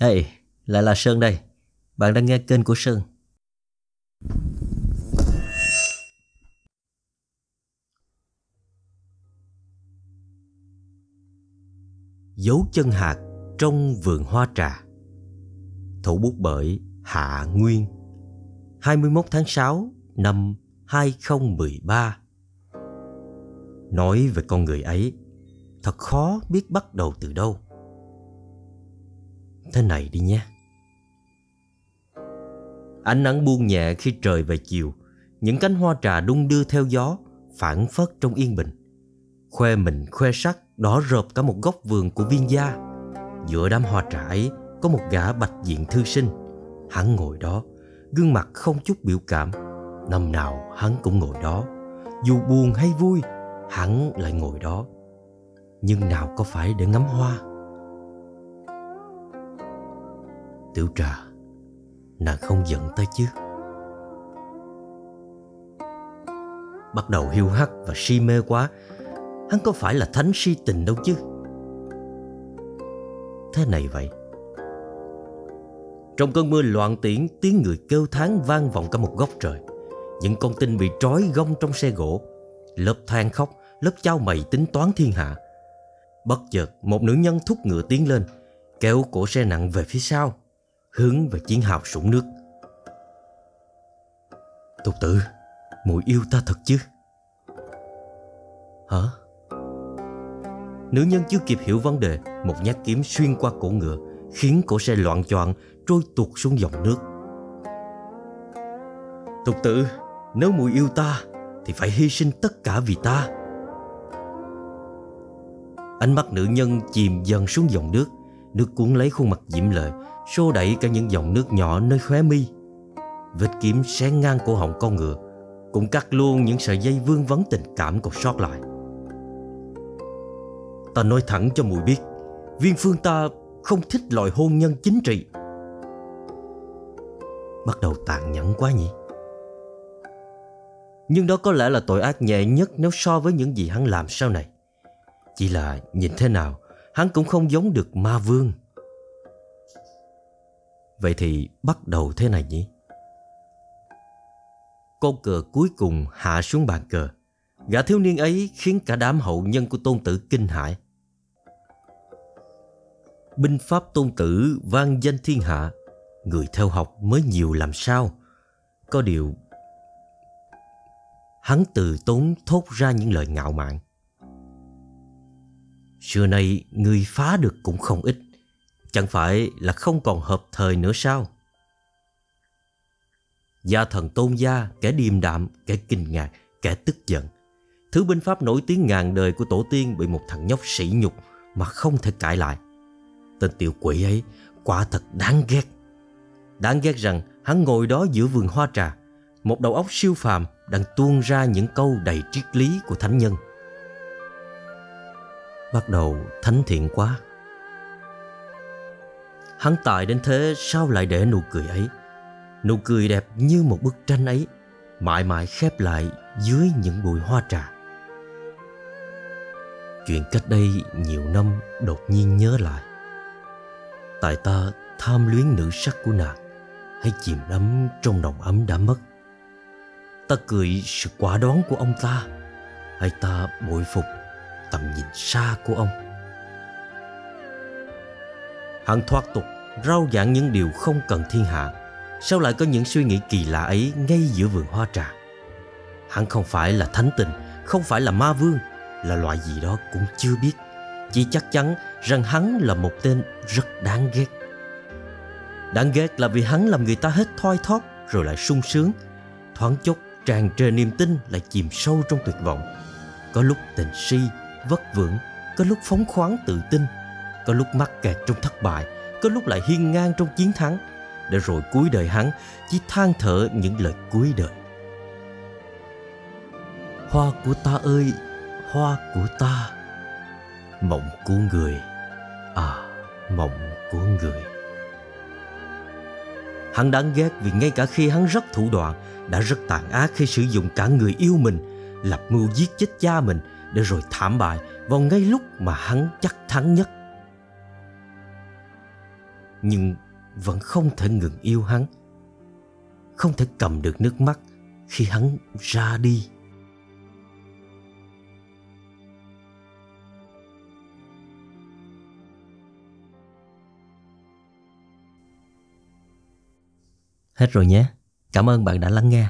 Hey, lại là Sơn đây. Bạn đang nghe kênh của Sơn. Dấu chân hạt trong vườn hoa trà Thủ bút bởi Hạ Nguyên 21 tháng 6 năm 2013 Nói về con người ấy Thật khó biết bắt đầu từ đâu Thế này đi nhé. Ánh nắng buông nhẹ khi trời về chiều. Những cánh hoa trà đung đưa theo gió Phản phất trong yên bình. Khoe mình khoe sắc, Đỏ rộp cả một góc vườn của viên gia. Giữa đám hoa trà ấy, Có một gã bạch diện thư sinh. Hắn ngồi đó, Gương mặt không chút biểu cảm. Năm nào hắn cũng ngồi đó. Dù buồn hay vui, Hắn lại ngồi đó. Nhưng nào có phải để ngắm hoa? Tiểu trà, Nàng không giận ta chứ? Bắt đầu hiu hắt và si mê quá, Hắn có phải là thánh si tình đâu chứ? Thế này vậy. Trong cơn mưa loạn tiễn, Tiếng người kêu thán vang vọng cả một góc trời. Những con tinh bị trói gông trong xe gỗ. Lớp than khóc, Lớp trao mày tính toán thiên hạ. Bất chợt, một nữ nhân thúc ngựa tiến lên, Kéo cổ xe nặng về phía sau. Hướng về chiến hào sũng nước. Tục tử Mùi yêu ta thật chứ? Hả? Nữ nhân chưa kịp hiểu vấn đề, Một nhát kiếm xuyên qua cổ ngựa, Khiến cổ xe loạn choạng, Trôi tuột xuống dòng nước. Tục tử, Nếu mùi yêu ta, Thì phải hy sinh tất cả vì ta. Ánh mắt nữ nhân chìm dần xuống dòng nước. Nước cuốn lấy khuôn mặt diễm lệ, Xô đẩy cả những dòng nước nhỏ nơi khóe mi. Vết kiếm xé ngang cổ họng con ngựa, Cũng cắt luôn những sợi dây vương vấn tình cảm còn sót lại. Ta nói thẳng cho mùi biết, Viên phương ta không thích loại hôn nhân chính trị. Bắt đầu tàn nhẫn quá nhỉ? Nhưng đó có lẽ là tội ác nhẹ nhất Nếu so với những gì hắn làm sau này. Chỉ là nhìn thế nào Hắn cũng không giống được ma vương. Vậy thì bắt đầu thế này nhỉ? Con cờ cuối cùng hạ xuống bàn cờ. Gã thiếu niên ấy khiến cả đám hậu nhân của tôn tử kinh hãi. Binh pháp tôn tử vang danh thiên hạ. Người theo học mới nhiều làm sao? Có điều, Hắn từ tốn thốt ra những lời ngạo mạn. Xưa nay người phá được cũng không ít. Chẳng phải là không còn hợp thời nữa sao? Gia thần tôn gia Kẻ điềm đạm, kẻ kinh ngạc, kẻ tức giận. Thứ binh pháp nổi tiếng ngàn đời của tổ tiên Bị một thằng nhóc sỉ nhục Mà không thể cãi lại. Tên tiểu quỷ ấy quả thật đáng ghét. Đáng ghét rằng hắn ngồi đó giữa vườn hoa trà Một đầu óc siêu phàm đang tuôn ra những câu đầy triết lý của thánh nhân. Bắt đầu thánh thiện quá. Hắn tài đến thế sao lại để nụ cười ấy? Nụ cười đẹp như một bức tranh ấy, Mãi mãi khép lại dưới những bụi hoa trà. Chuyện cách đây nhiều năm đột nhiên nhớ lại. Tại ta tham luyến nữ sắc của nàng, Hay chìm đắm trong nồng ấm đã mất? Ta cười sự quả đoán của ông ta, Hay ta bội phục tầm nhìn xa của ông. Hắn thoát tục rao giảng những điều không cần thiên hạ. Sao lại có những suy nghĩ kỳ lạ ấy ngay giữa vườn hoa trà? Hắn không phải là thánh tình Không phải là ma vương Là loại gì đó cũng chưa biết. Chỉ chắc chắn rằng hắn là một tên rất đáng ghét. Đáng ghét là vì hắn làm người ta hết thoi thóp Rồi lại sung sướng. Thoáng chốc tràn trề niềm tin lại chìm sâu trong tuyệt vọng. Có lúc tình si, vất vưởng Có lúc phóng khoáng tự tin Có lúc mắc kẹt trong thất bại Có lúc lại hiên ngang trong chiến thắng. Để rồi cuối đời hắn chỉ than thở những lời cuối đời. Hoa của ta ơi, hoa của ta. Mộng của người À, mộng của người. Hắn đáng ghét vì ngay cả khi hắn rất thủ đoạn Đã rất tàn ác khi sử dụng cả người yêu mình Lập mưu giết chết cha mình để rồi thảm bại vào ngay lúc mà hắn chắc thắng nhất. Nhưng vẫn không thể ngừng yêu hắn, không thể cầm được nước mắt khi hắn ra đi. Hết rồi nhé. Cảm ơn bạn đã lắng nghe.